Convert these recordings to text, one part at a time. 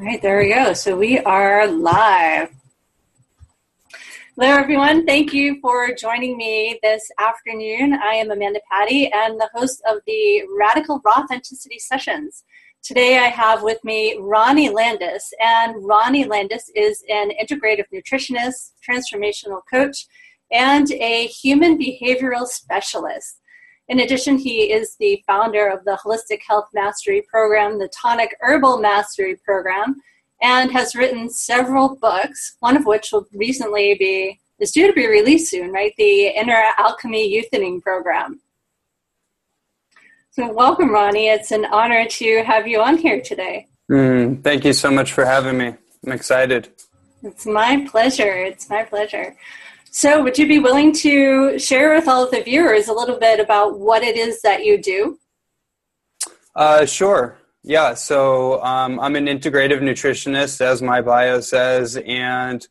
All right, there we go. So we are live. Hello, everyone. Thank you for joining me this afternoon. I am Amanda Patti and the host of the Radical Rawthenticity Sessions. Today I have with me Ronnie Landis, and Ronnie Landis is an integrative nutritionist, transformational coach, and a human behavioral specialist. In addition, he is the founder of the Holistic Health Mastery Program, the Tonic Herbal Mastery Program, and has written several books, one of which will recently be is due to be released soon, right? The Inner Alchemy Youthening Program. So, welcome, Ronnie. It's an honor to have you on here today. Mm, thank you so much for having me. I'm excited. It's my pleasure. It's my pleasure. So, would you be willing to share with all of the viewers a little bit about what it is that you do? Uh, sure. Yeah. So, um, I'm an integrative nutritionist, as my bio says, and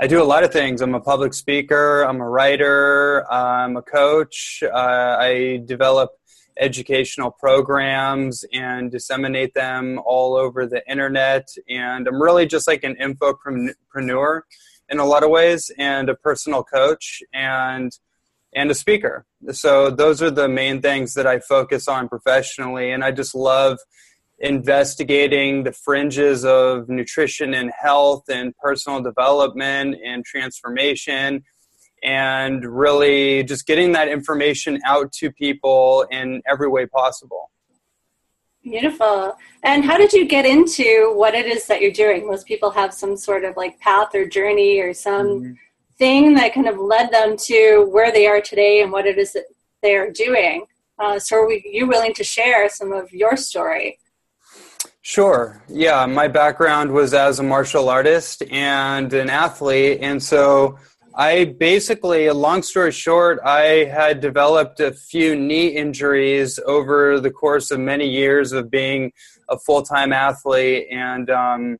I do a lot of things. I'm a public speaker, I'm a writer, I'm a coach. Uh, I develop educational programs and disseminate them all over the internet. And I'm really just like an infopreneur in a lot of ways and a personal coach and and a speaker. So those are the main things that I focus on professionally and I just love investigating the fringes of nutrition and health and personal development and transformation and really just getting that information out to people in every way possible. Beautiful. And how did you get into what it is that you're doing? Most people have some sort of like path or journey or some mm-hmm. thing that kind of led them to where they are today and what it is that they are doing. Uh, so, are you willing to share some of your story? Sure. Yeah, my background was as a martial artist and an athlete. And so I basically, long story short, I had developed a few knee injuries over the course of many years of being a full time athlete. And um,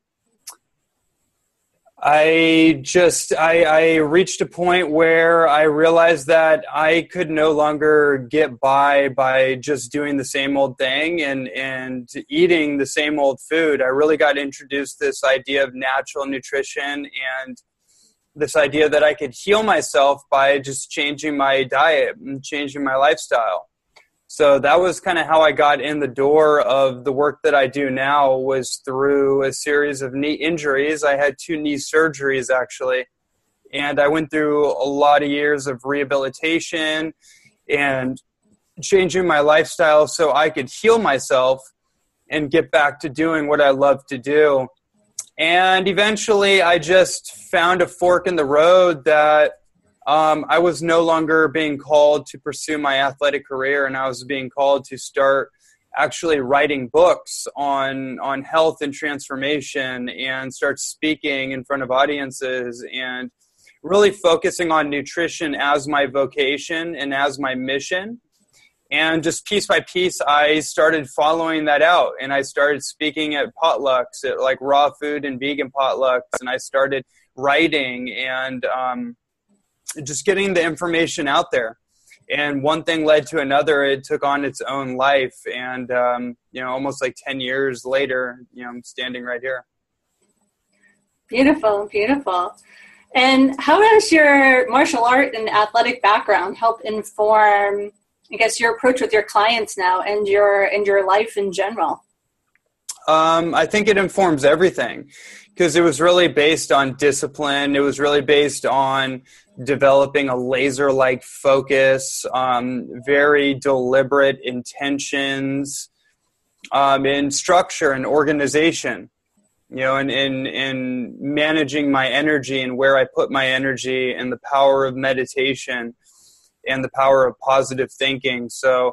I just I, I reached a point where I realized that I could no longer get by by just doing the same old thing and and eating the same old food. I really got introduced this idea of natural nutrition and this idea that I could heal myself by just changing my diet and changing my lifestyle. So that was kind of how I got in the door of the work that I do now was through a series of knee injuries. I had two knee surgeries actually. And I went through a lot of years of rehabilitation and changing my lifestyle so I could heal myself and get back to doing what I love to do. And eventually, I just found a fork in the road that um, I was no longer being called to pursue my athletic career, and I was being called to start actually writing books on on health and transformation, and start speaking in front of audiences, and really focusing on nutrition as my vocation and as my mission and just piece by piece i started following that out. And i started speaking at potlucks at like raw food and vegan potlucks. And i started writing and um, just getting the information out there. And one thing led to another. It took on its own life. And um, you know almost like 10 years later you know i'm standing right here. Beautiful beautiful. And how does your martial art and athletic background help inform I guess your approach with your clients now and your and your life in general? Um, I think it informs everything because it was really based on discipline. It was really based on developing a laser like focus, um, very deliberate intentions, um, in structure and organization. You know, and in, in managing my energy and where I put my energy and the power of meditation and the power of positive thinking. So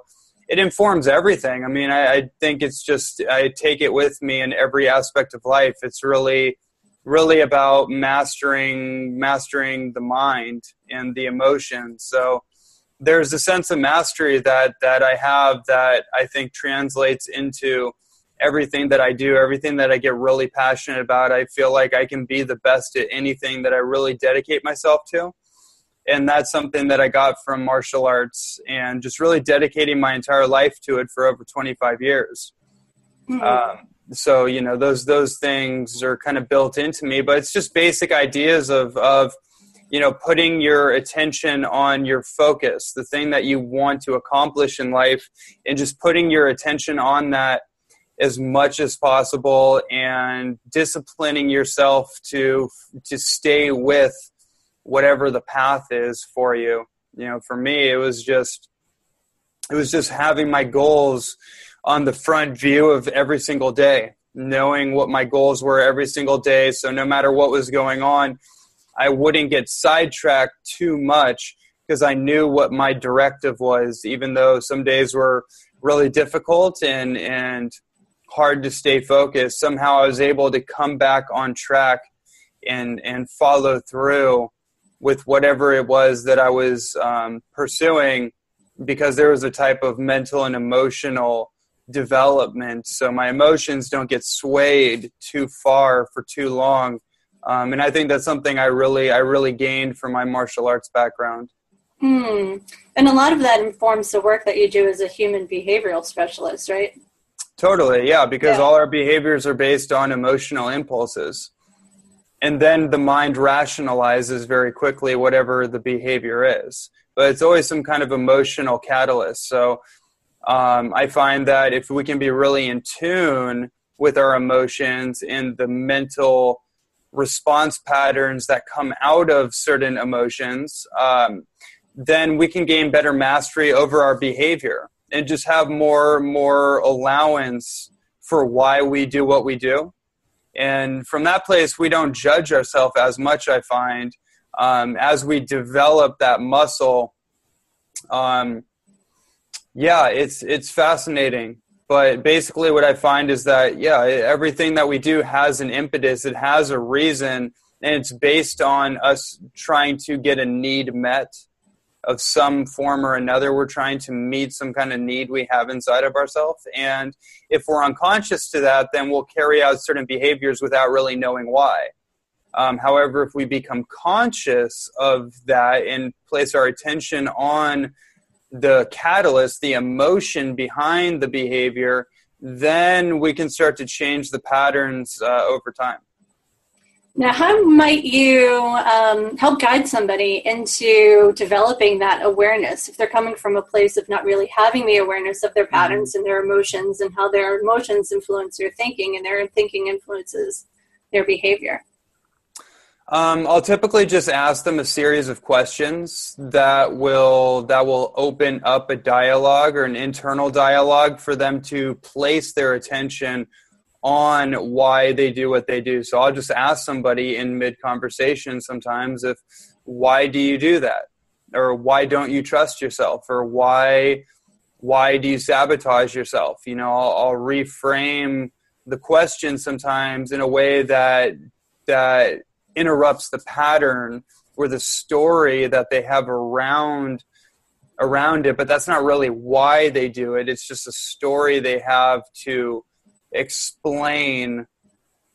it informs everything. I mean, I, I, think it's just I take it with me in every aspect of life. It's really, really about mastering mastering the mind and the emotions. So there's a sense of mastery that that I have that I think translates into everything that I do, everything that I get really passionate about. I feel like I can be the best at anything that I really dedicate myself to and that's something that I got from martial arts and just really dedicating my entire life to it for over 25 years. Mm-hmm. Um, so you know those those things are kind of built into me but it's just basic ideas of of you know putting your attention on your focus the thing that you want to accomplish in life and just putting your attention on that as much as possible and disciplining yourself to to stay with whatever the path is for you you know for me it was just it was just having my goals on the front view of every single day knowing what my goals were every single day so no matter what was going on I wouldn't get sidetracked too much because I knew what my directive was, even though some days were really difficult and, and hard to stay focused. Somehow I was able to come back on track and, and follow through with whatever it was that I was um, pursuing because there was a type of mental and emotional development. So my emotions don't get swayed too far for too long um, and I think that's something I really I really gained from my martial arts background. Hmm. And a lot of that informs the work that you do as a human behavioral specialist, right? Totally, yeah, because yeah. all our behaviors are based on emotional impulses. And then the mind rationalizes very quickly whatever the behavior is. But it's always some kind of emotional catalyst. So um, I find that if we can be really in tune with our emotions and the mental response patterns that come out of certain emotions, um, then we can gain better mastery over our behavior and just have more more allowance for why we do what we do. And from that place, we don't judge ourselves as much. I find um, as we develop that muscle. Um, yeah, it's it's fascinating but basically what i find is that yeah everything that we do has an impetus it has a reason and it's based on us trying to get a need met of some form or another we're trying to meet some kind of need we have inside of ourselves and if we're unconscious to that then we'll carry out certain behaviors without really knowing why um, however if we become conscious of that and place our attention on the catalyst, the emotion behind the behavior, then we can start to change the patterns uh, over time. Now, how might you um, help guide somebody into developing that awareness if they're coming from a place of not really having the awareness of their mm-hmm. patterns and their emotions and how their emotions influence their thinking and their thinking influences their behavior? Um, I'll typically just ask them a series of questions that will that will open up a dialogue or an internal dialogue for them to place their attention on why they do what they do. So I'll just ask somebody in mid conversation sometimes if why do you do that? Or why don't you trust yourself? Or why why do you sabotage yourself? You know, I'll, I'll reframe the question sometimes in a way that that interrupts the pattern or the story that they have around around it but that's not really why they do it it's just a story they have to explain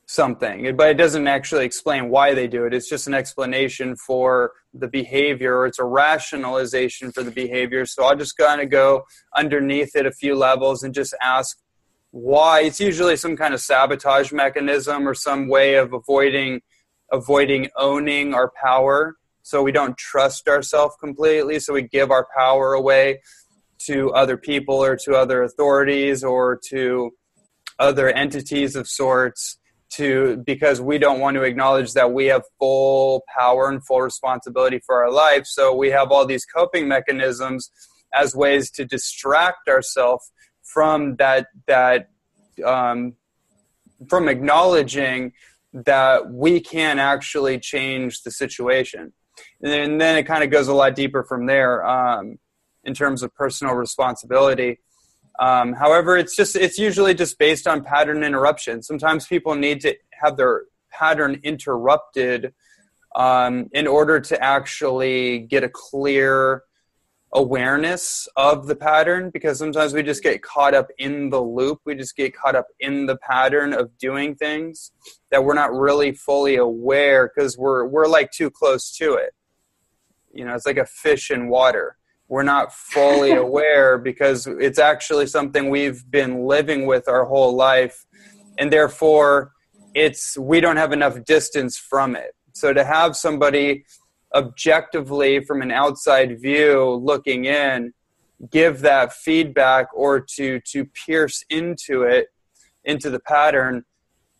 something but it doesn't actually explain why they do it. It's just an explanation for the behavior or it's a rationalization for the behavior. So i'll just kind of go underneath it a few levels and just ask why. It's usually some kind of sabotage mechanism or some way of avoiding avoiding owning our power. So we don't trust ourselves completely so we give our power away to other people or to other authorities or to other entities of sorts to because we don't want to acknowledge that we have full power and full responsibility for our life so we have all these coping mechanisms as ways to distract ourselves from that that um, from acknowledging that we can actually change the situation. And then it kind of goes a lot deeper from there um, in terms of personal responsibility. Um, however, it's just it's usually just based on pattern interruption. Sometimes people need to have their pattern interrupted um, in order to actually get a clear awareness of the pattern because sometimes we just get caught up in the loop. We just get caught up in the pattern of doing things that we're not really fully aware because we're we're like too close to it. You know, it's like a fish in water. We're not fully aware because it's actually something we've been living with our whole life. And therefore it's we don't have enough distance from it. So to have somebody objectively from an outside view looking in give that feedback or to to pierce into it into the pattern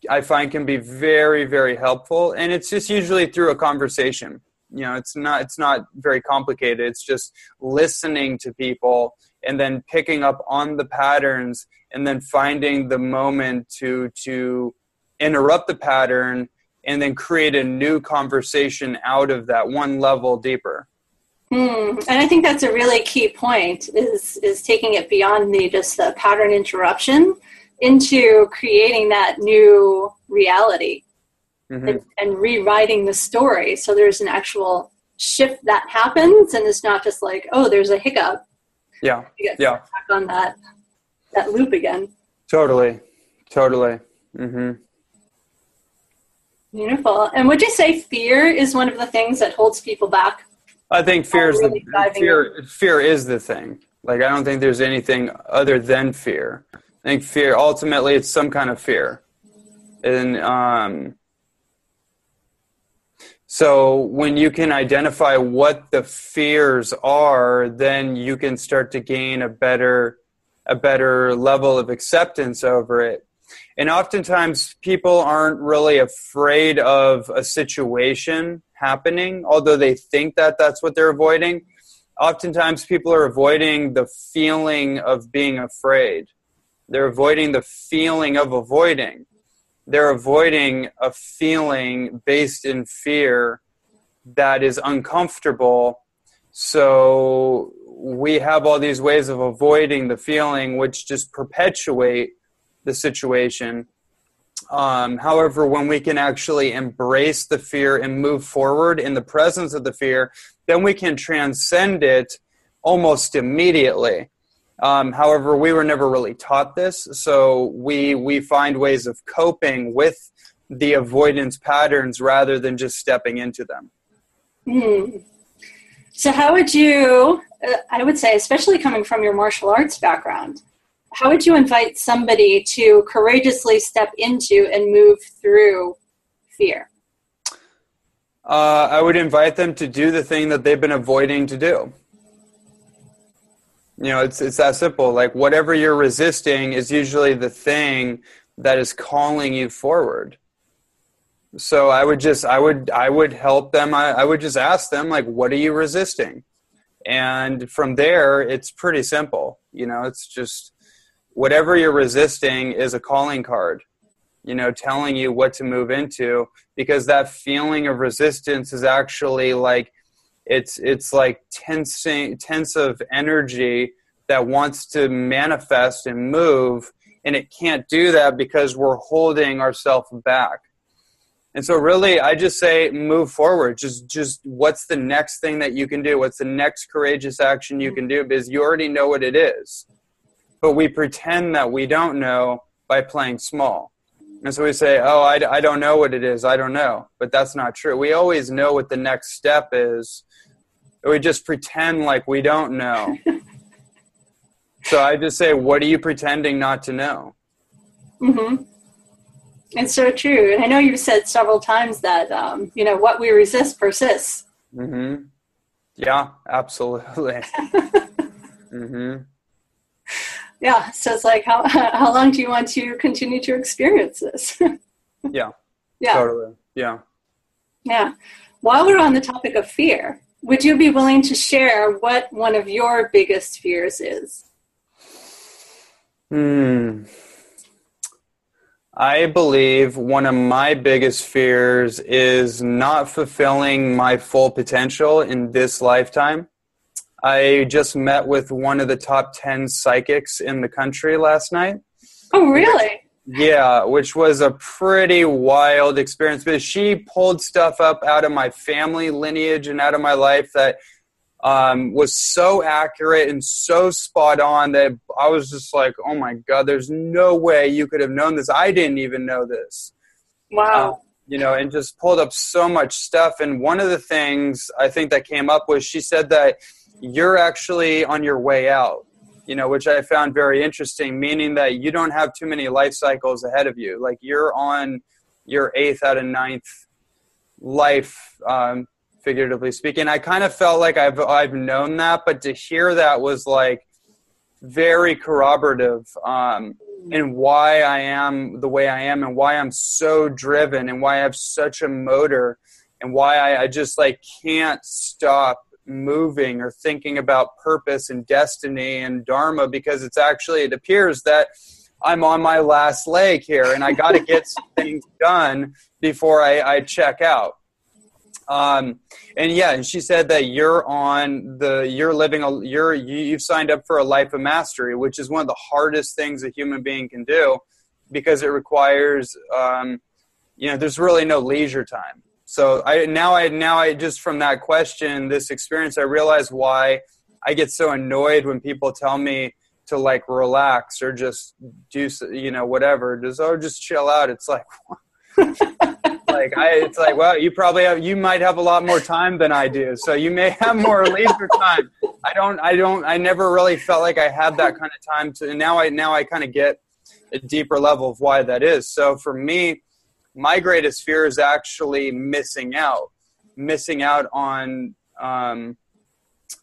i find can be very very helpful. And it's just usually through a conversation you know it's not it's not very complicated. It's just listening to people and then picking up on the patterns and then finding the moment to to interrupt the pattern and then create a new conversation out of that one level deeper. Hmm. And I think that's a really key point is is taking it beyond the just the pattern interruption into creating that new reality mm-hmm. and, and, rewriting the story. So there's an actual shift that happens and it's not just like, oh, there's a hiccup. Yeah. You get yeah. on that that loop again. Totally. Totally. Mm-hmm. Beautiful. And would you say fear is one of the things that holds people back I think fear is really the fear. Fear is the thing. Like I don't think there's anything other than fear. I think fear ultimately it's some kind of fear, and um, so when you can identify what the fears are, then you can start to gain a better a better level of acceptance over it. And oftentimes people aren't really afraid of a situation happening, although they think that that's what they're avoiding. Oftentimes, people are avoiding the feeling of being afraid. They're avoiding the feeling of avoiding. They're avoiding a feeling based in fear that is uncomfortable. So, we have all these ways of avoiding the feeling, which just perpetuate the situation um, however, when we can actually embrace the fear and move forward in the presence of the fear, then we can transcend it almost immediately. Um, however, we were never really taught this, so we we find ways of coping with the avoidance patterns rather than just stepping into them. Mm. So, how would you? Uh, I would say, especially coming from your martial arts background, how would you invite somebody to courageously step into and move through fear? Uh, I would invite them to do the thing that they've been avoiding to do. You know, it's it's that simple. Like whatever you're resisting is usually the thing that is calling you forward. So I would just I would I would help them. I, I would just ask them like, what are you resisting? And from there, it's pretty simple. You know, it's just whatever you're resisting is a calling card you know telling you what to move into because that feeling of resistance is actually like it's it's like tensing tense of energy that wants to manifest and move and it can't do that because we're holding ourselves back. And so really i just say move forward. Just just what's the next thing that you can do? What's the next courageous action you can do? Because you already know what it is. But we pretend that we don't know by playing small. And so we say, oh, I, I don't know what it is. I don't know. But that's not true. We always know what the next step is. We just pretend like we don't know. so I just say, what are you pretending not to know? Mm-hmm. It's so true. And I know you've said several times that, um, you know, what we resist persists. Mm-hmm. Yeah, absolutely. mm-hmm yeah so it's like how how long do you want to continue to experience this? Yeah. Yeah. Totally. Yeah. Yeah. While we're on the topic of fear would you be willing to share what one of your biggest fears is? Hmm. I believe one of my biggest fears is not fulfilling my full potential in this lifetime. I just met with one of the top 10 psychics in the country last night. Oh, really? Which, yeah, which was a pretty wild experience because she pulled stuff up out of my family lineage and out of my life that um, was so accurate and so spot on that I was just like, oh my God, there's no way you could have known this. I didn't even know this. Wow. Um, you know, and just pulled up so much stuff. And one of the things I think that came up was she said that you're actually on your way out. you know, which I found very interesting, meaning that you don't have too many life cycles ahead of you. Like you're on your eighth out of ninth life, um, figuratively speaking. I kind of felt like I've I've known that, but to hear that was like very corroborative um, in why I am the way I am and why I'm so driven and why I have such a motor and why I, I just like can't stop moving or thinking about purpose and destiny and dharma because it's actually it appears that i'm on my last leg here and i got to get some things done before i, I check out. Um, and yeah and she said that you're on the you're living a you're you, you've signed up for a life of mastery which is one of the hardest things a human being can do because it requires um, you know there's really no leisure time so I now I now I just from that question, this experience, I realize why I get so annoyed when people tell me to like relax or just do you know whatever, just oh just chill out. It's like like I it's like well you probably have you might have a lot more time than I do, so you may have more leisure time. I don't I don't I never really felt like I had that kind of time to and now I now I kind of get a deeper level of why that is. So for me my greatest fear is actually missing out, missing out on um,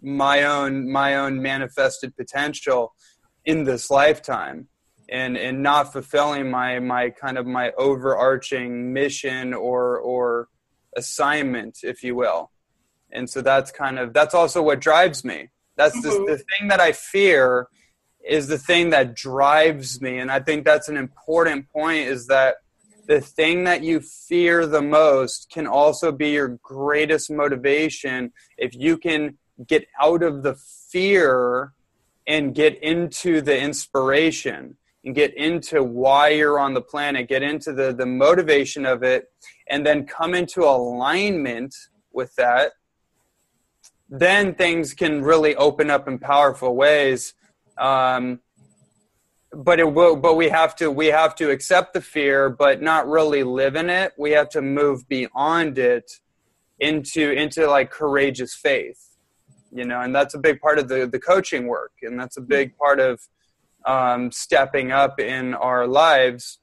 my own my own manifested potential in this lifetime, and and not fulfilling my my kind of my overarching mission or or assignment, if you will. And so that's kind of that's also what drives me. That's mm-hmm. the, the thing that I fear is the thing that drives me, and I think that's an important point. Is that the thing that you fear the most can also be your greatest motivation if you can get out of the fear and get into the inspiration and get into why you're on the planet get into the the motivation of it and then come into alignment with that then things can really open up in powerful ways. Um, but it will but we have to we have to accept the fear but not really live in it. We have to move beyond it into into like courageous faith you know and that's a big part of the the coaching work and that's a big part of um, stepping up in our lives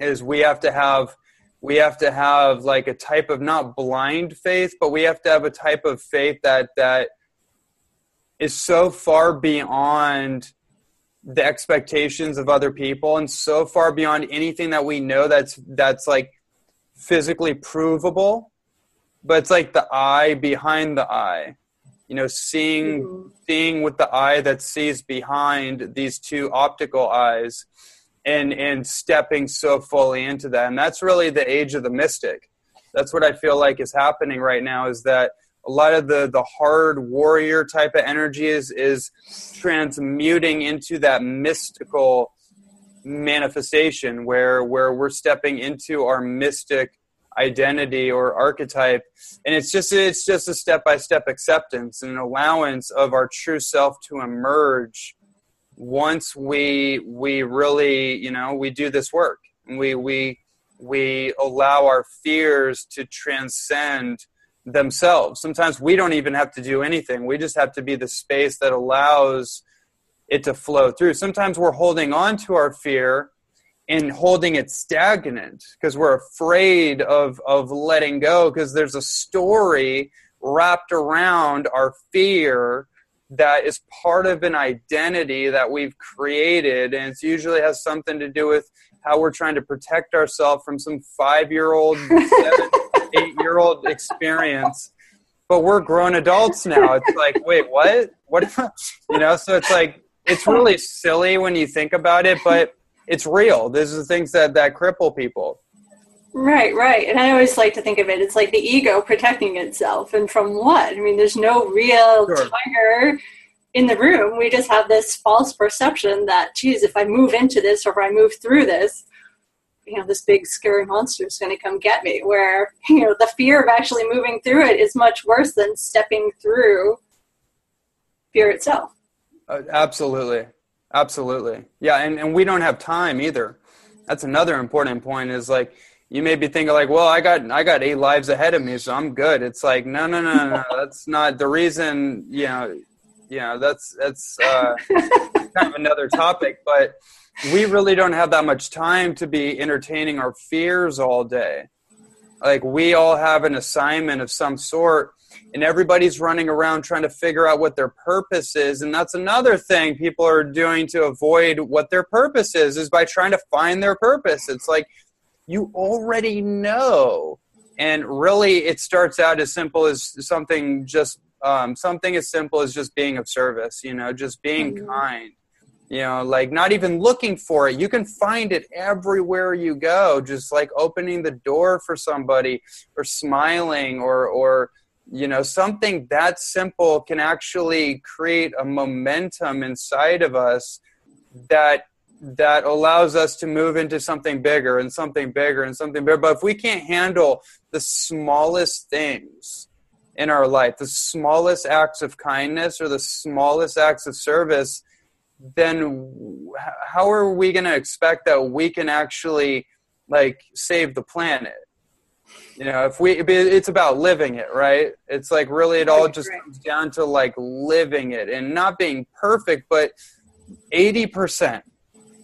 is we have to have we have to have like a type of not blind faith but we have to have a type of faith that that is so far beyond the expectations of other people and so far beyond anything that we know that's that's like physically provable but it's like the eye behind the eye. You know seeing mm-hmm. seeing with the eye that sees behind these two optical eyes and and stepping so fully into that. And that's really the age of the mystic. That's what i feel like is happening right now is that a lot of the the hard warrior type of energy is is transmuting into that mystical manifestation where where we're stepping into our mystic identity or archetype. And it's just it's just a step by step acceptance and an allowance of our true self to emerge once we we really you know we do this work. We we we allow our fears to transcend themselves. Sometimes we don't even have to do anything. We just have to be the space that allows it to flow through. Sometimes we're holding on to our fear and holding it stagnant because we're afraid of of letting go because there's a story wrapped around our fear that is part of an identity that we've created and it usually has something to do with how we're trying to protect ourselves from some five year old eight year old experience. But we're grown adults now. It's like wait what? What you know so it's like it's really silly when you think about it but it's real. These are things that that cripple people. Right right. And i always like to think of it it's like the ego protecting itself. And from what? I mean there's no real sure. tiger in the room. We just have this false perception that geez if i move into this or if i move through this you know this big scary monster is going to come get me where you know the fear of actually moving through it is much worse than stepping through fear itself. Uh, absolutely. Absolutely. Yeah and, and we don't have time either. That's another important point is like you may be thinking like well i got i got eight lives ahead of me so i'm good. It's like no no no no that's not the reason you know you know that's that's uh, kind of another topic but we really don't have that much time to be entertaining our fears all day. Like we all have an assignment of some sort and everybody's running around trying to figure out what their purpose is and that's another thing people are doing to avoid what their purpose is is by trying to find their purpose. It's like you already know. And really it starts out as simple as something just um, something as simple as just being of service you know just being mm-hmm. kind you know like not even looking for it you can find it everywhere you go just like opening the door for somebody or smiling or or you know something that simple can actually create a momentum inside of us that that allows us to move into something bigger and something bigger and something bigger. But if we can't handle the smallest things in our life, the smallest acts of kindness or the smallest acts of service, then how are we going to expect that we can actually like save the planet? You know, if we, it's about living it, right? It's like really, it all just comes down to like living it and not being perfect, but 80%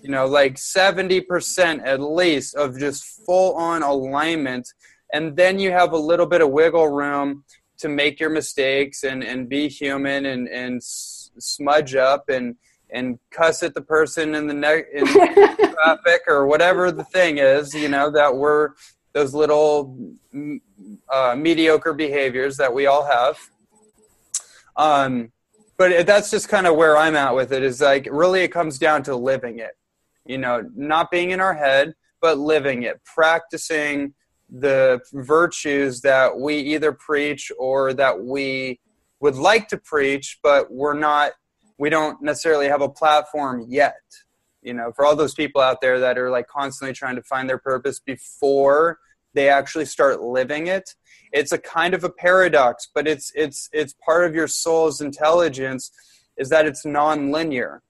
you know like 70% at least of just full on alignment and then you have a little bit of wiggle room to make your mistakes and, and be human and, and smudge up and and cuss at the person in the neck in traffic or whatever the thing is you know that we're those little uh, mediocre behaviors that we all have. Um, but that's just kind of where i'm at with it is like really it comes down to living it you know not being in our head but living it practicing the virtues that we either preach or that we would like to preach but we're not we don't necessarily have a platform yet you know for all those people out there that are like constantly trying to find their purpose before they actually start living it it's a kind of a paradox but it's it's it's part of your soul's intelligence is that it's non-linear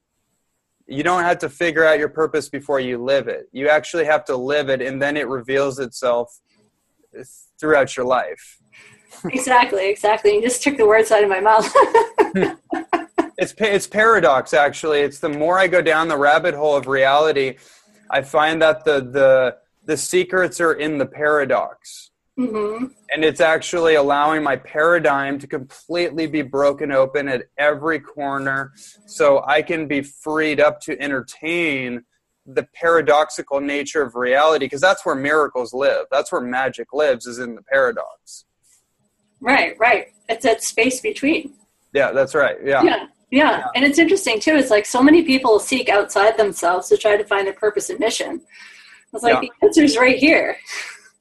you don't have to figure out your purpose before you live it. You actually have to live it, and then it reveals itself throughout your life. exactly, exactly. You just took the words out of my mouth. it's it's paradox actually. It's the more I go down the rabbit hole of reality, I find that the the the secrets are in the paradox. Mm-hmm. And it's actually allowing my paradigm to completely be broken open at every corner so I can be freed up to entertain the paradoxical nature of reality because that's where miracles live. That's where magic lives, is in the paradox. Right, right. It's that space between. Yeah, that's right. Yeah. Yeah. Yeah. yeah. And it's interesting too. It's like so many people seek outside themselves to try to find their purpose and mission. It's like yeah. the answer's right here.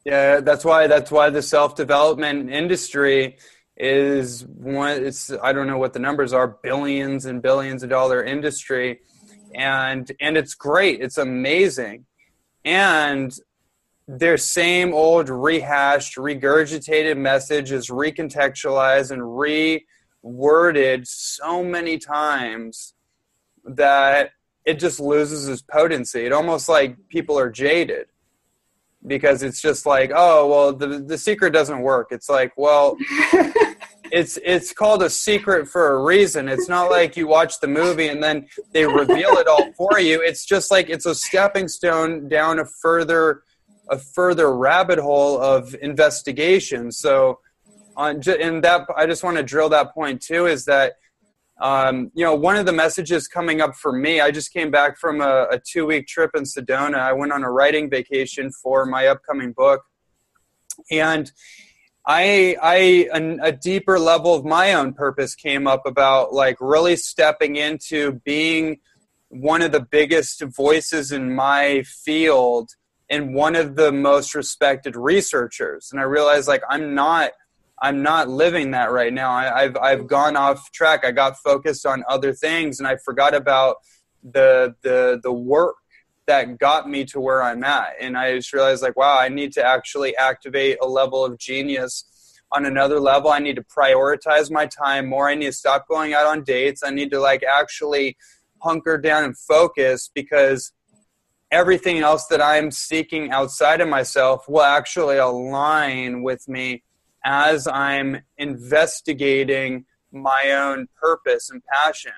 Yeah, that's why that's why the self development industry is one. It's I don't know what the numbers are, billions and billions of dollar industry, and and it's great. It's amazing, and their same old rehashed, regurgitated message is recontextualized and reworded so many times that it just loses its potency. It almost like people are jaded because it's just like, oh well, the the secret doesn't work. It's like, well, it's it's called a secret for a reason. It's not like you watch the movie and then they reveal it all for you. It's just like it's a stepping stone down a further a further rabbit hole of investigation. So on and that I just want to drill that point too is that um, you know, one of the messages coming up for me, I just came back from a, a two week trip in Sedona. I went on a writing vacation for my upcoming book. And I, I, a, a deeper level of my own purpose came up about like really stepping into being one of the biggest voices in my field and one of the most respected researchers. And I realized like I'm not I'm not living that right now. I, have I've gone off track. I got focused on other things, and I forgot about the the the work that got me to where I'm at. And I just realized, like, wow, I need to actually activate a level of genius on another level. I need to prioritize my time more. I need to stop going out on dates. I need to like actually hunker down and focus because everything else that I'm seeking outside of myself will actually align with me as I'm investigating my own purpose and passion.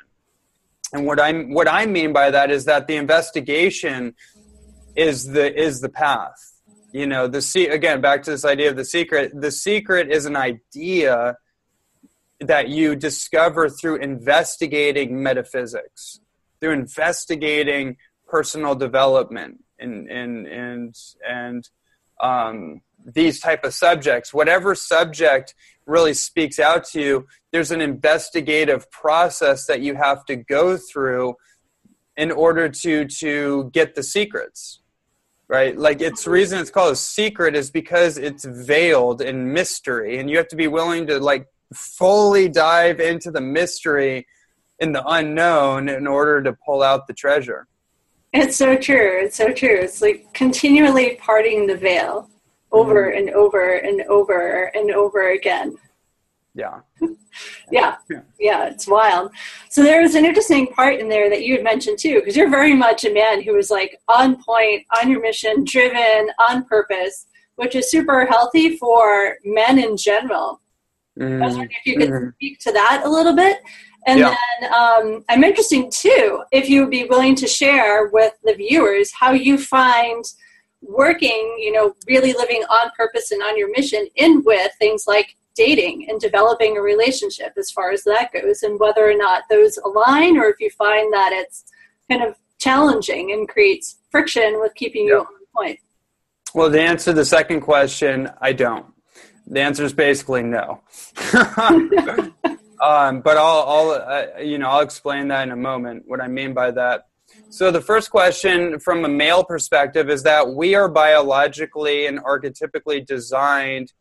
And what I what I mean by that is that the investigation is the is the path. You know, the see again back to this idea of the secret. The secret is an idea that you discover through investigating metaphysics, through investigating personal development and and and and um, these type of subjects. Whatever subject really speaks out to you, there's an investigative process that you have to go through in order to to get the secrets right? Like it's reason it's called a secret is because it's veiled in mystery and you have to be willing to like fully dive into the mystery in the unknown in order to pull out the treasure. It's so true. It's so true. It's like continually parting the veil over mm-hmm. and over and over and over again yeah. yeah. Yeah. It's wild. So there was an interesting part in there that you had mentioned too, because you're very much a man who is like on point, on your mission, driven, on purpose, which is super healthy for men in general. Mm-hmm. I was wondering if you could mm-hmm. speak to that a little bit. And yeah. then um, I'm interested too, if you would be willing to share with the viewers how you find working, you know, really living on purpose and on your mission in with things like dating and developing a relationship as far as that goes and whether or not those align or if you find that it's kind of challenging and creates friction with keeping you on point. Well the answer to the second question i don't. The answer is basically no. Um, but i'll, I'll uh, you know i'll explain that in a moment. What i mean by that so the first question from a male perspective is that we are biologically and archetypically designed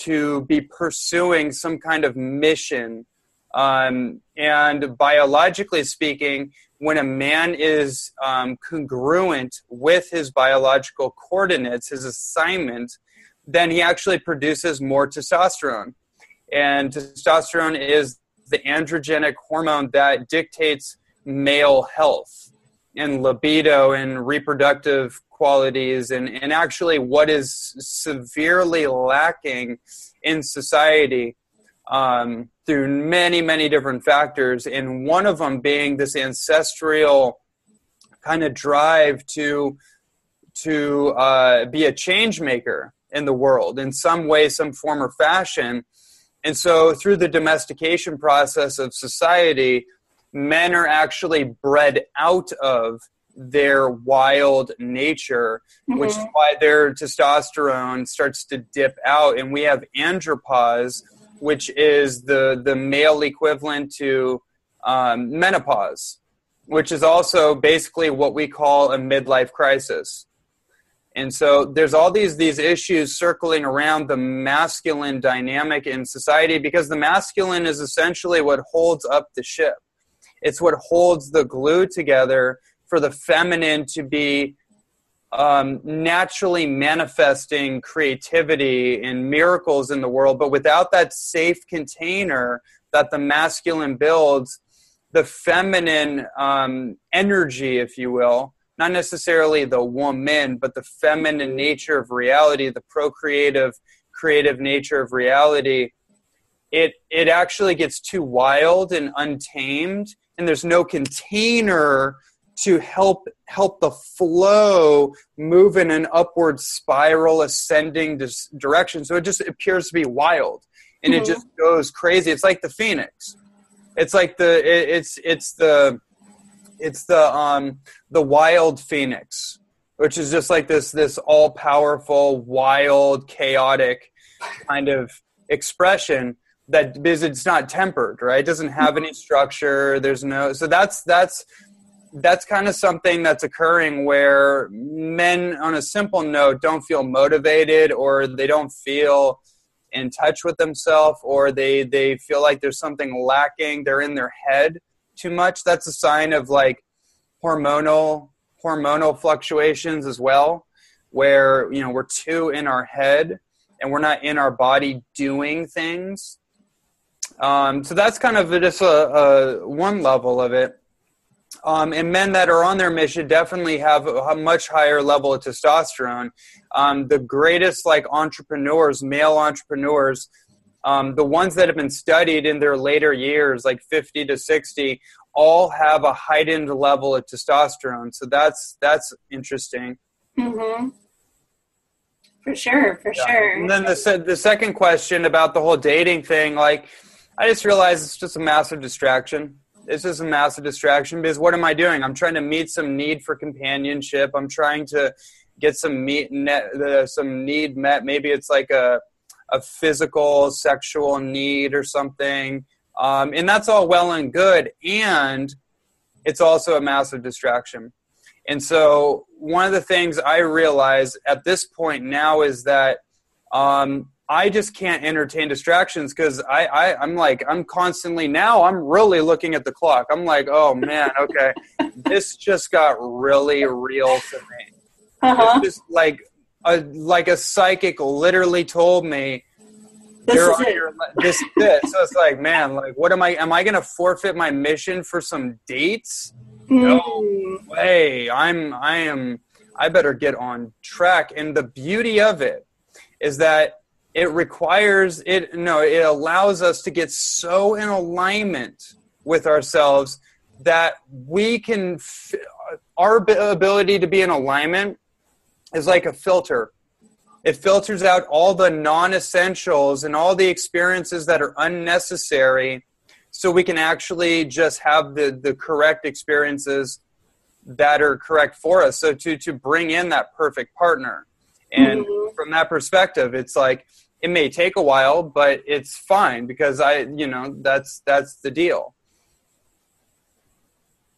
to be pursuing some kind of mission. Um, and biologically speaking, when a man is um, congruent with his biological coordinates, his assignment, then he actually produces more testosterone. And testosterone is the androgenic hormone that dictates male health and libido and reproductive qualities and, and actually what is severely lacking in society um, through many, many different factors. And one of them being this ancestral kind of drive to to uh, be a change maker in the world in some way, some form or fashion. And so, through the domestication process of society, men are actually bred out of their wild nature, mm-hmm. which is mm-hmm. why their testosterone starts to dip out. And we have andropause, which is the, the male equivalent to um, menopause, which is also basically what we call a midlife crisis. And so there's all these these issues circling around the masculine dynamic in society because the masculine is essentially what holds up the ship. It's what holds the glue together for the feminine to be um, naturally manifesting creativity and miracles in the world, but without that safe container that the masculine builds, the feminine um, energy, if you will, not necessarily the woman, but the feminine nature of reality, the procreative, creative nature of reality, it it actually gets too wild and untamed, and there's no container to help help the flow move in an upward spiral ascending direction. So it just appears to be wild and mm-hmm. it just goes crazy. It's like the phoenix. It's like the it, it's it's the it's the um the wild phoenix which is just like this this all powerful wild chaotic kind of expression that because it's not tempered right? It doesn't have any structure there's no so that's that's that's kind of something that's occurring where men on a simple note don't feel motivated or they don't feel in touch with themselves or they they feel like there's something lacking they're in their head too much. That's a sign of like hormonal hormonal fluctuations as well where you know we're too in our head and we're not in our body doing things um, so that's kind of just a, a one level of it um, and men that are on their mission definitely have a much higher level of testosterone. Um, the greatest like entrepreneurs, male entrepreneurs, um, the ones that have been studied in their later years, like 50 to 60, all have a heightened level of testosterone. So that's that's interesting. Mm-hmm. For sure, for yeah. sure. And then the the second question about the whole dating thing, like I just realized it's just a massive distraction. It's just a massive distraction because what am I doing? I'm trying to meet some need for companionship. I'm trying to get some meet net, uh, some need met. Maybe it's like a a physical sexual need or something um, and that's all well and good and it's also a massive distraction and so one of the things i realize at this point now is that um, i just can't entertain distractions because I, I i'm like i'm constantly now i'm really looking at the clock i'm like oh man okay this just got really real to me uh-huh. it's just like a, like a psychic literally told me this is it. Your, this. So it's like, man, like, what am I? Am I going to forfeit my mission for some dates? Mm. No way. I'm. I am. I better get on track. And the beauty of it is that it requires it. No, it allows us to get so in alignment with ourselves that we can. Our ability to be in alignment is like a filter it filters out all the non essentials and all the experiences that are unnecessary so we can actually just have the, the correct experiences that are correct for us. So to, to bring in that perfect partner. And mm-hmm. From that perspective, it's like it may take a while, but it's fine because I, you know, that's that's the deal.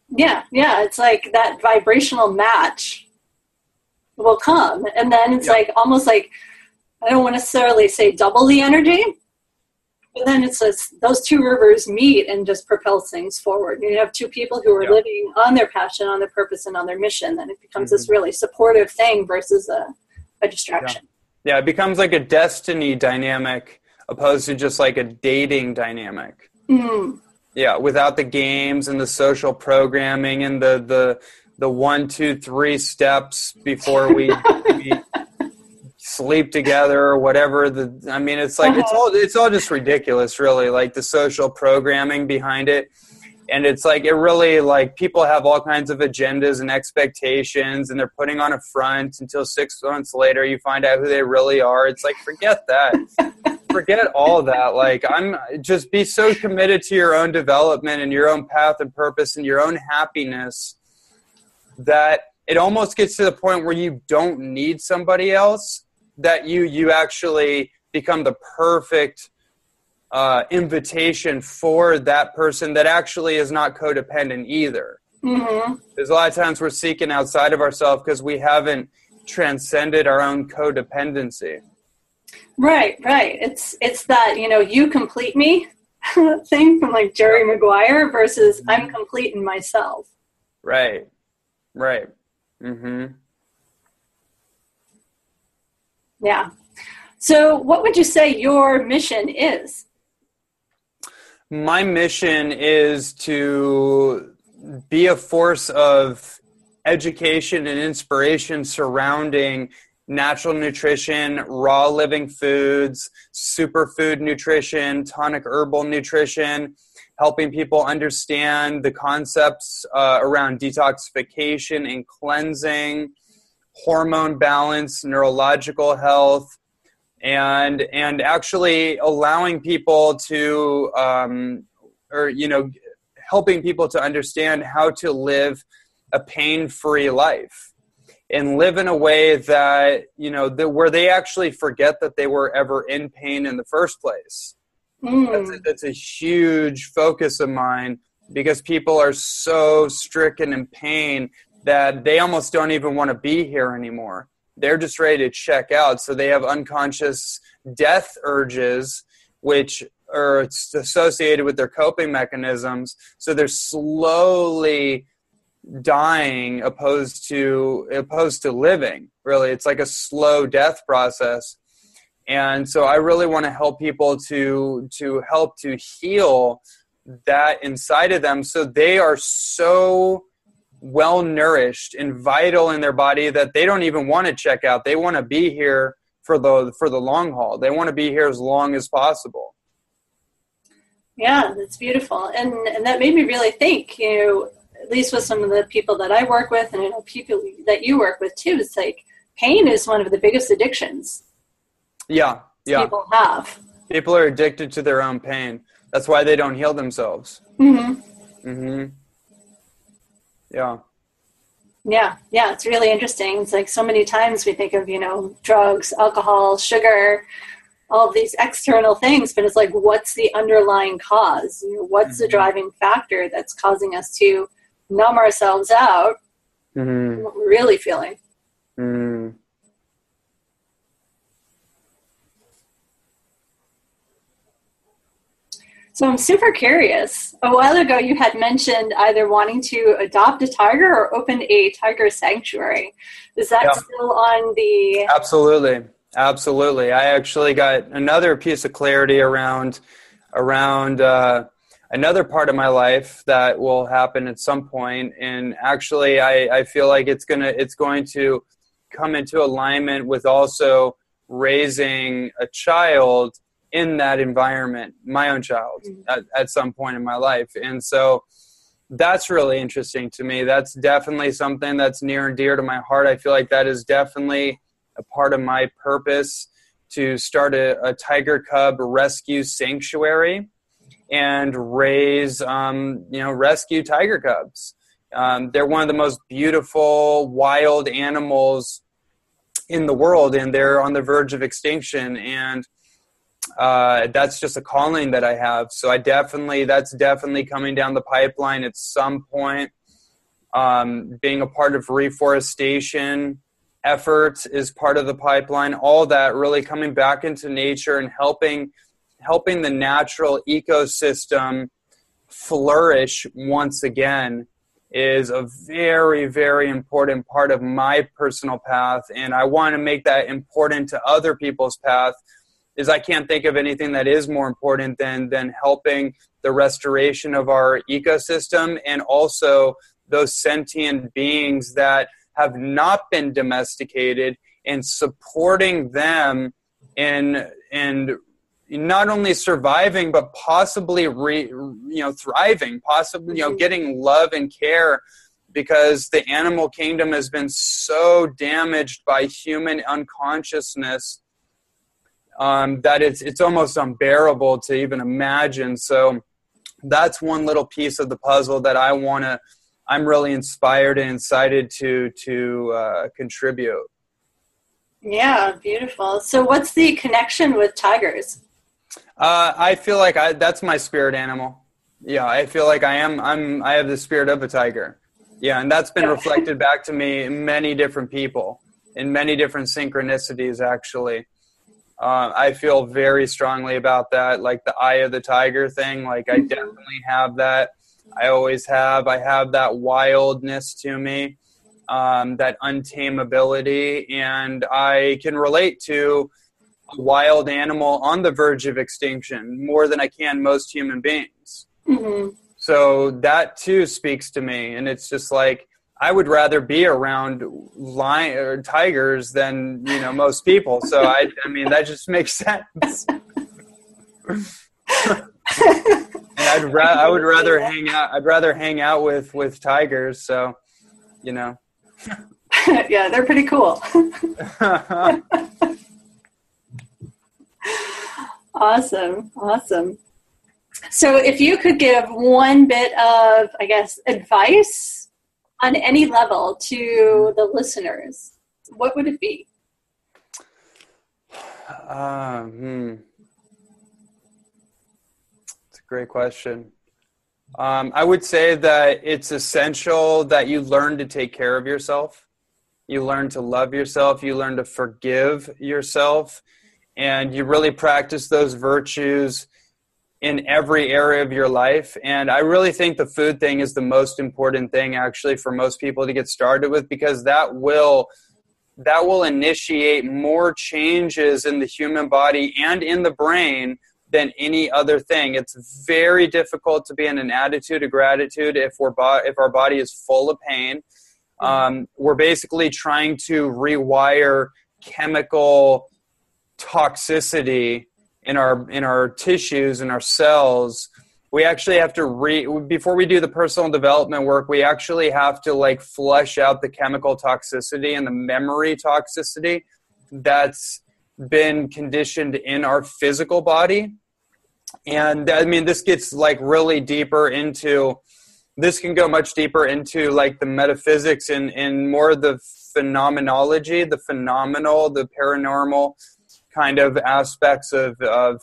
Yeah, yeah, it's like that vibrational match will come. And then it's like almost like, I don't want to necessarily say double the energy, but then it's just those two rivers meet and just propels things forward. You have two people who are living on their passion, on their purpose, and on their mission. Then it becomes mm-hmm. this really supportive thing versus a, a distraction. Yeah. Yeah, it becomes like a destiny dynamic opposed to just like a dating dynamic. Mm. Yeah, without the games and the social programming and the the the one, two, three steps before we, we sleep together or whatever. The I mean, it's like it's all it's all just ridiculous, really. Like the social programming behind it, and it's like it really like people have all kinds of agendas and expectations, and they're putting on a front until six months later you find out who they really are. It's like forget that. forget all that like i'm just be so committed to your own development and your own path and purpose and your own happiness that it almost gets to the point where you don't need somebody else that you you actually become the perfect uh, invitation for that person that actually is not codependent either mm-hmm. there's a lot of times we're seeking outside of ourselves because we haven't transcended our own codependency right right it's it's that you know you complete me thing from like jerry maguire versus i'm complete in myself right Right. Mm-hmm. Yeah. So, what would you say your mission is? My mission is to be a force of education and inspiration surrounding natural nutrition, raw living foods, superfood nutrition, tonic herbal nutrition, helping people understand the concepts uh, around detoxification and cleansing, hormone balance, neurological health, and and actually allowing people to um, or you know helping people to understand how to live a pain-free life and live in a way that you know the, where they actually forget that they were ever in pain in the first place Mm. That's, a, that's a huge focus of mine because people are so stricken in pain that they almost don't even want to be here anymore. They're just ready to check out. So they have unconscious death urges, which are associated with their coping mechanisms. So they're slowly dying opposed to opposed to living really it's like a slow death process and so i really want to help people to to help to heal that inside of them so they are so well nourished and vital in their body that they don't even want to check out they want to be here for the for the long haul they want to be here as long as possible Yeah, that's beautiful, and and that made me really think. You know, at least with some of the people that I work with, and I know people that you work with too. It's like pain is one of the biggest addictions. Yeah, yeah. People have. People are addicted to their own pain. That's why they don't heal themselves. Mm-hmm. Mm-hmm. Yeah. Yeah, yeah, it's really interesting. It's like so many times we think of, you know, drugs, alcohol, sugar, all these external things, but it's like, what's the underlying cause? You know, what's mm-hmm. the driving factor that's causing us to numb ourselves out? Mm-hmm. What we're really feeling. Mm. So I'm super curious. A while ago, you had mentioned either wanting to adopt a tiger or open a tiger sanctuary. Is that yeah. still on the? Absolutely, absolutely. I actually got another piece of clarity around around uh, another part of my life that will happen at some point, and actually, I, I feel like it's gonna it's going to come into alignment with also raising a child in that environment, my own child, mm-hmm. at, at some point in my life. And so that's really interesting to me. That's definitely something that's near and dear to my heart. I feel like that is definitely a part of my purpose to start a, a tiger cub rescue sanctuary and raise, um, you know, rescue tiger cubs. Um, they're one of the most beautiful wild animals in the world, and they're on the verge of extinction. And uh, that's just a calling that I have. So I definitely, that's definitely coming down the pipeline at some point. Um, being a part of reforestation efforts is part of the pipeline. All that really coming back into nature and helping, helping the natural ecosystem flourish once again is a very, very important part of my personal path. And I want to make that important to other people's path is I can't think of anything that is more important than than helping the restoration of our ecosystem and also those sentient beings that have not been domesticated and supporting them in and not only surviving but possibly re, you know thriving possibly you know mm-hmm. getting love and care because the animal kingdom has been so damaged by human unconsciousness um, that it's it's almost unbearable to even imagine. So that's one little piece of the puzzle that I want to. I'm really inspired and excited to to uh, contribute. Yeah, beautiful. So, what's the connection with tigers? Uh, I feel like I, that's my spirit animal. Yeah, I feel like I am. I'm. I have the spirit of a tiger. Yeah, and that's been reflected back to me in many different people, in many different synchronicities, actually. Uh, I feel very strongly about that, like the eye of the tiger thing. Like I definitely have that. I always have. I have that wildness to me, um, that untamability, and I can relate to a wild animal on the verge of extinction more than I can most human beings. Mm-hmm. So that too speaks to me, and it's just like I would rather be around lion or tigers than you know most people. So I, I mean, that just makes sense. and I'd ra- I would rather hang out. I'd rather hang out with with tigers. So, you know. yeah, they're pretty cool. awesome, awesome. So, if you could give one bit of, I guess, advice on any level to the listeners, what would it be? Uh, hmm. It's a great question. Um, I would say that it's essential that you learn to take care of yourself. You learn to love yourself. You learn to forgive yourself. And you really practice those virtues in every area of your life. And I really think the food thing is the most important thing actually for most people to get started with because that will that will initiate more changes in the human body and in the brain than any other thing. It's very difficult to be in an attitude of gratitude if we're bo- if our body is full of pain. Um, we're basically trying to rewire chemical toxicity in our in our tissues and our cells we actually have to re before we do the personal development work we actually have to like flush out the chemical toxicity and the memory toxicity that's been conditioned in our physical body. And i mean this gets like really deeper into this can go much deeper into like the metaphysics and and more the phenomenology the phenomenal the paranormal kind of aspects of of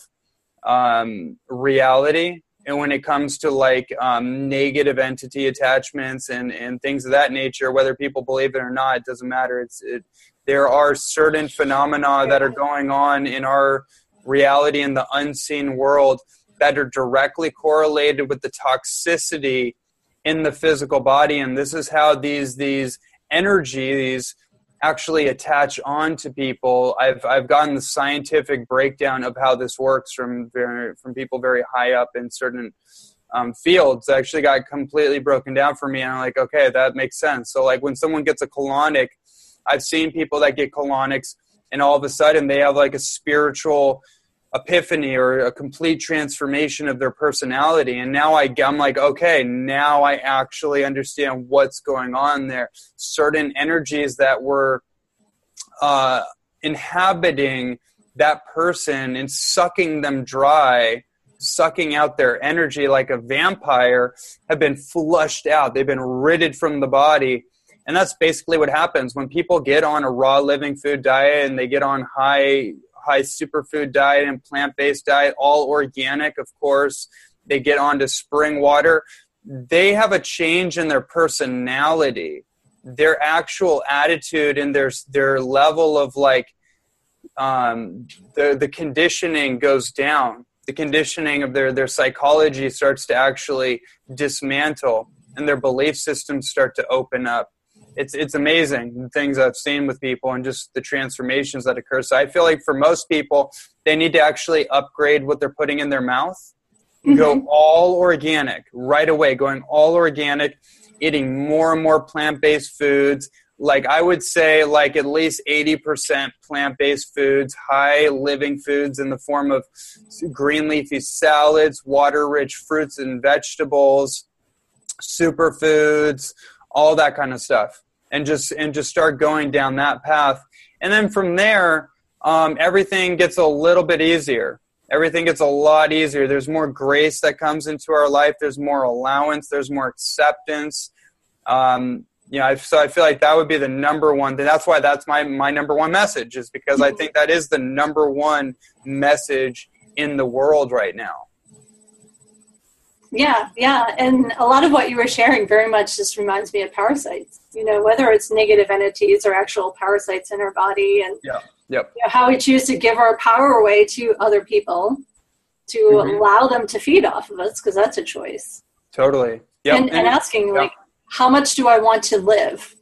um, reality. And when it comes to like um, negative entity attachments and, and things of that nature whether people believe it or not it doesn't matter. It's it, there are certain phenomena that are going on in our reality in the unseen world that are directly correlated with the toxicity in the physical body. And this is how these these energies actually attach on to people. I've I've gotten the scientific breakdown of how this works from very, from people very high up in certain um, fields. It actually got completely broken down for me, and I'm like, okay, that makes sense. So like when someone gets a colonic, I've seen people that get colonics, and all of a sudden they have like a spiritual epiphany or a complete transformation of their personality. And now I, i'm like okay now i actually understand what's going on there. Certain energies that were uh, inhabiting that person and sucking them dry sucking out their energy like a vampire have been flushed out. They've been ridded from the body. And that's basically what happens. When people get on a raw living food diet and they get on high high superfood diet and plant based diet, all organic, of course. They get onto spring water. They have a change in their personality, their actual attitude, and their their level of like um, the the conditioning goes down. The conditioning of their their psychology starts to actually dismantle, and their belief systems start to open up it's it's amazing the things I've seen with people and just the transformations that occur. So I feel like for most people, they need to actually upgrade what they're putting in their mouth, mm-hmm. go all organic right away, going all organic, eating more and more plant based foods. Like I would say, like at least eighty percent plant based foods, high living foods in the form of green leafy salads, water rich fruits and vegetables, superfoods all that kind of stuff and just and just start going down that path. And then from there um, everything gets a little bit easier. Everything gets a lot easier. There's more grace that comes into our life. There's more allowance. There's more acceptance. Um, you know, so I feel like that would be the number one. That's why that's my my number one message is because I think that is the number one message in the world right now. Yeah, yeah. And a lot of what you were sharing very much just reminds me of parasites. You know, whether it's negative entities or actual parasites in our body and yeah. yep. You know, how we choose to give our power away to other people to mm-hmm. allow them to feed off of us because that's a choice. Totally. Yep. And, and, and asking, yep. like, how much do I want to live?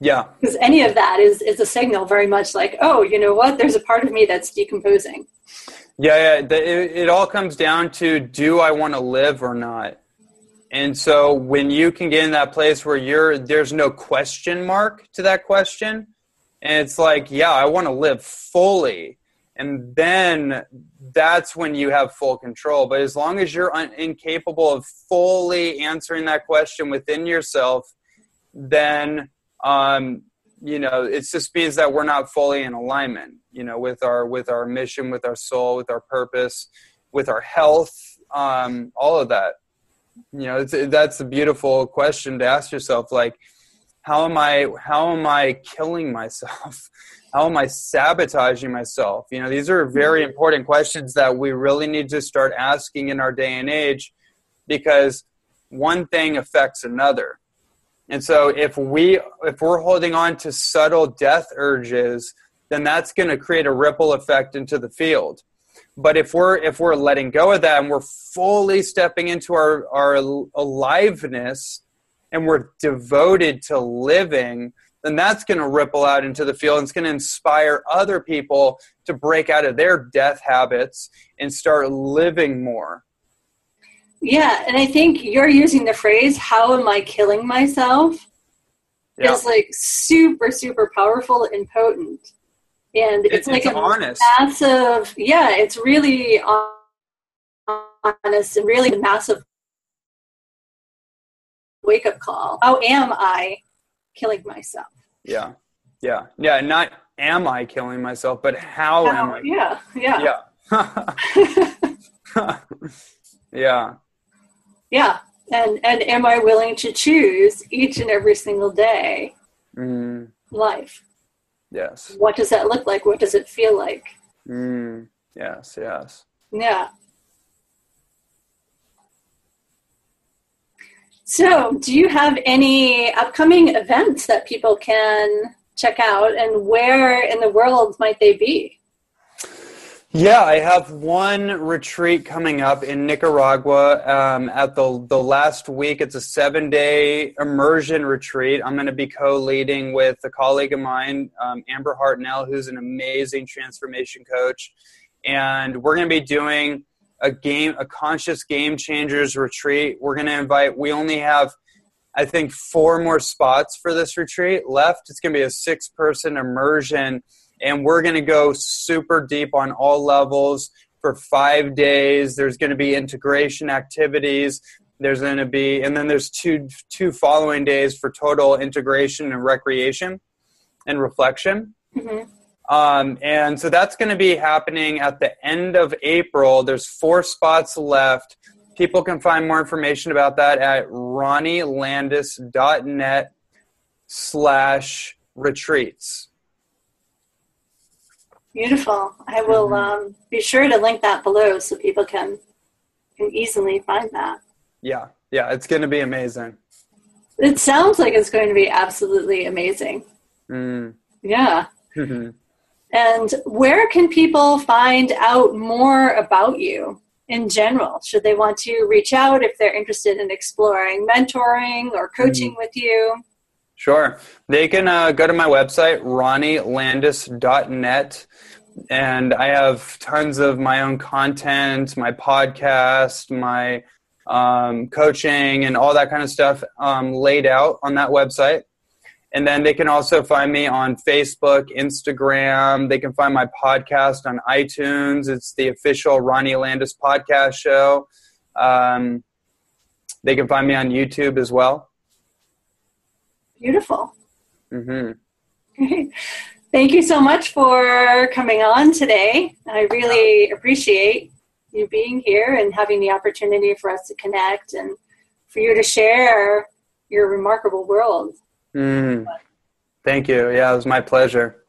Yeah. Because any of that is, is a signal very much like, oh, you know what? There's a part of me that's decomposing. Yeah, yeah. The, it, it all comes down to do I want to live or not? And so when you can get in that place where you're there's no question mark to that question, and it's like, yeah, I want to live fully. And then that's when you have full control. But as long as you're un- incapable of fully answering that question within yourself, then um, you know it just means that we're not fully in alignment you know with our with our mission with our soul with our purpose with our health um, all of that. You know that's a beautiful question to ask yourself like how am i how am i killing myself? How am i sabotaging myself? You know these are very mm-hmm. important questions that we really need to start asking in our day and age because one thing affects another and so if we if we're holding on to subtle death urges, then that's going to create a ripple effect into the field. But if we're if we're letting go of that and we're fully stepping into our our aliveness and we're devoted to living, then that's going to ripple out into the field and it's going to inspire other people to break out of their death habits and start living more. Yeah, and I think you're using the phrase "How am I killing myself?" Yeah. is like super, super powerful and potent, and it's, it's like it's a honest. massive. Yeah, it's really honest and really massive wake up call. How am I killing myself? Yeah. Yeah. Yeah. Not am I killing myself, but how, how am I? Yeah. Yeah. Yeah. yeah. Yeah. And and am I willing to choose each and every single day mm. life? Yes. What does that look like? What does it feel like? Mm. Yes, yes. Yeah. So, do you have any upcoming events that people can check out, and where in the world might they be? Yeah, I have one retreat coming up in Nicaragua um, at the the last week. It's a seven day immersion retreat. I'm going to be co leading with a colleague of mine, um, Amber Hartnell, who's an amazing transformation coach, and we're going to be doing a game, a conscious game changers retreat. We're going to invite. We only have I think four more spots for this retreat left. It's going to be a six person immersion and we're going to go super deep on all levels for five days. There's going to be integration activities. There's going to be, and then there's two two following days for total integration and recreation and reflection. Mm-hmm. Um, and so that's going to be happening at the end of April. There's four spots left. People can find more information about that at ronnielandis.net slash retreats. Beautiful. I will mm-hmm. um, be sure to link that below so people can can easily find that. Yeah, yeah, it's going to be amazing. It sounds like it's going to be absolutely amazing. Mm. Yeah. and where can people find out more about you in general? Should they want to reach out if they're interested in exploring mentoring or coaching mm. with you? Sure. They can uh, go to my website, ronnielandis.net, and I have tons of my own content, my podcast, my um, coaching, and all that kind of stuff um, laid out on that website. And then they can also find me on Facebook, Instagram. They can find my podcast on iTunes. It's the official Ronnie Landis podcast show. Um, they can find me on YouTube as well. Beautiful. Mm-hmm. Thank you so much for coming on today. I really appreciate you being here and having the opportunity for us to connect and for you to share your remarkable world. Mm. Thank you. Yeah, it was my pleasure.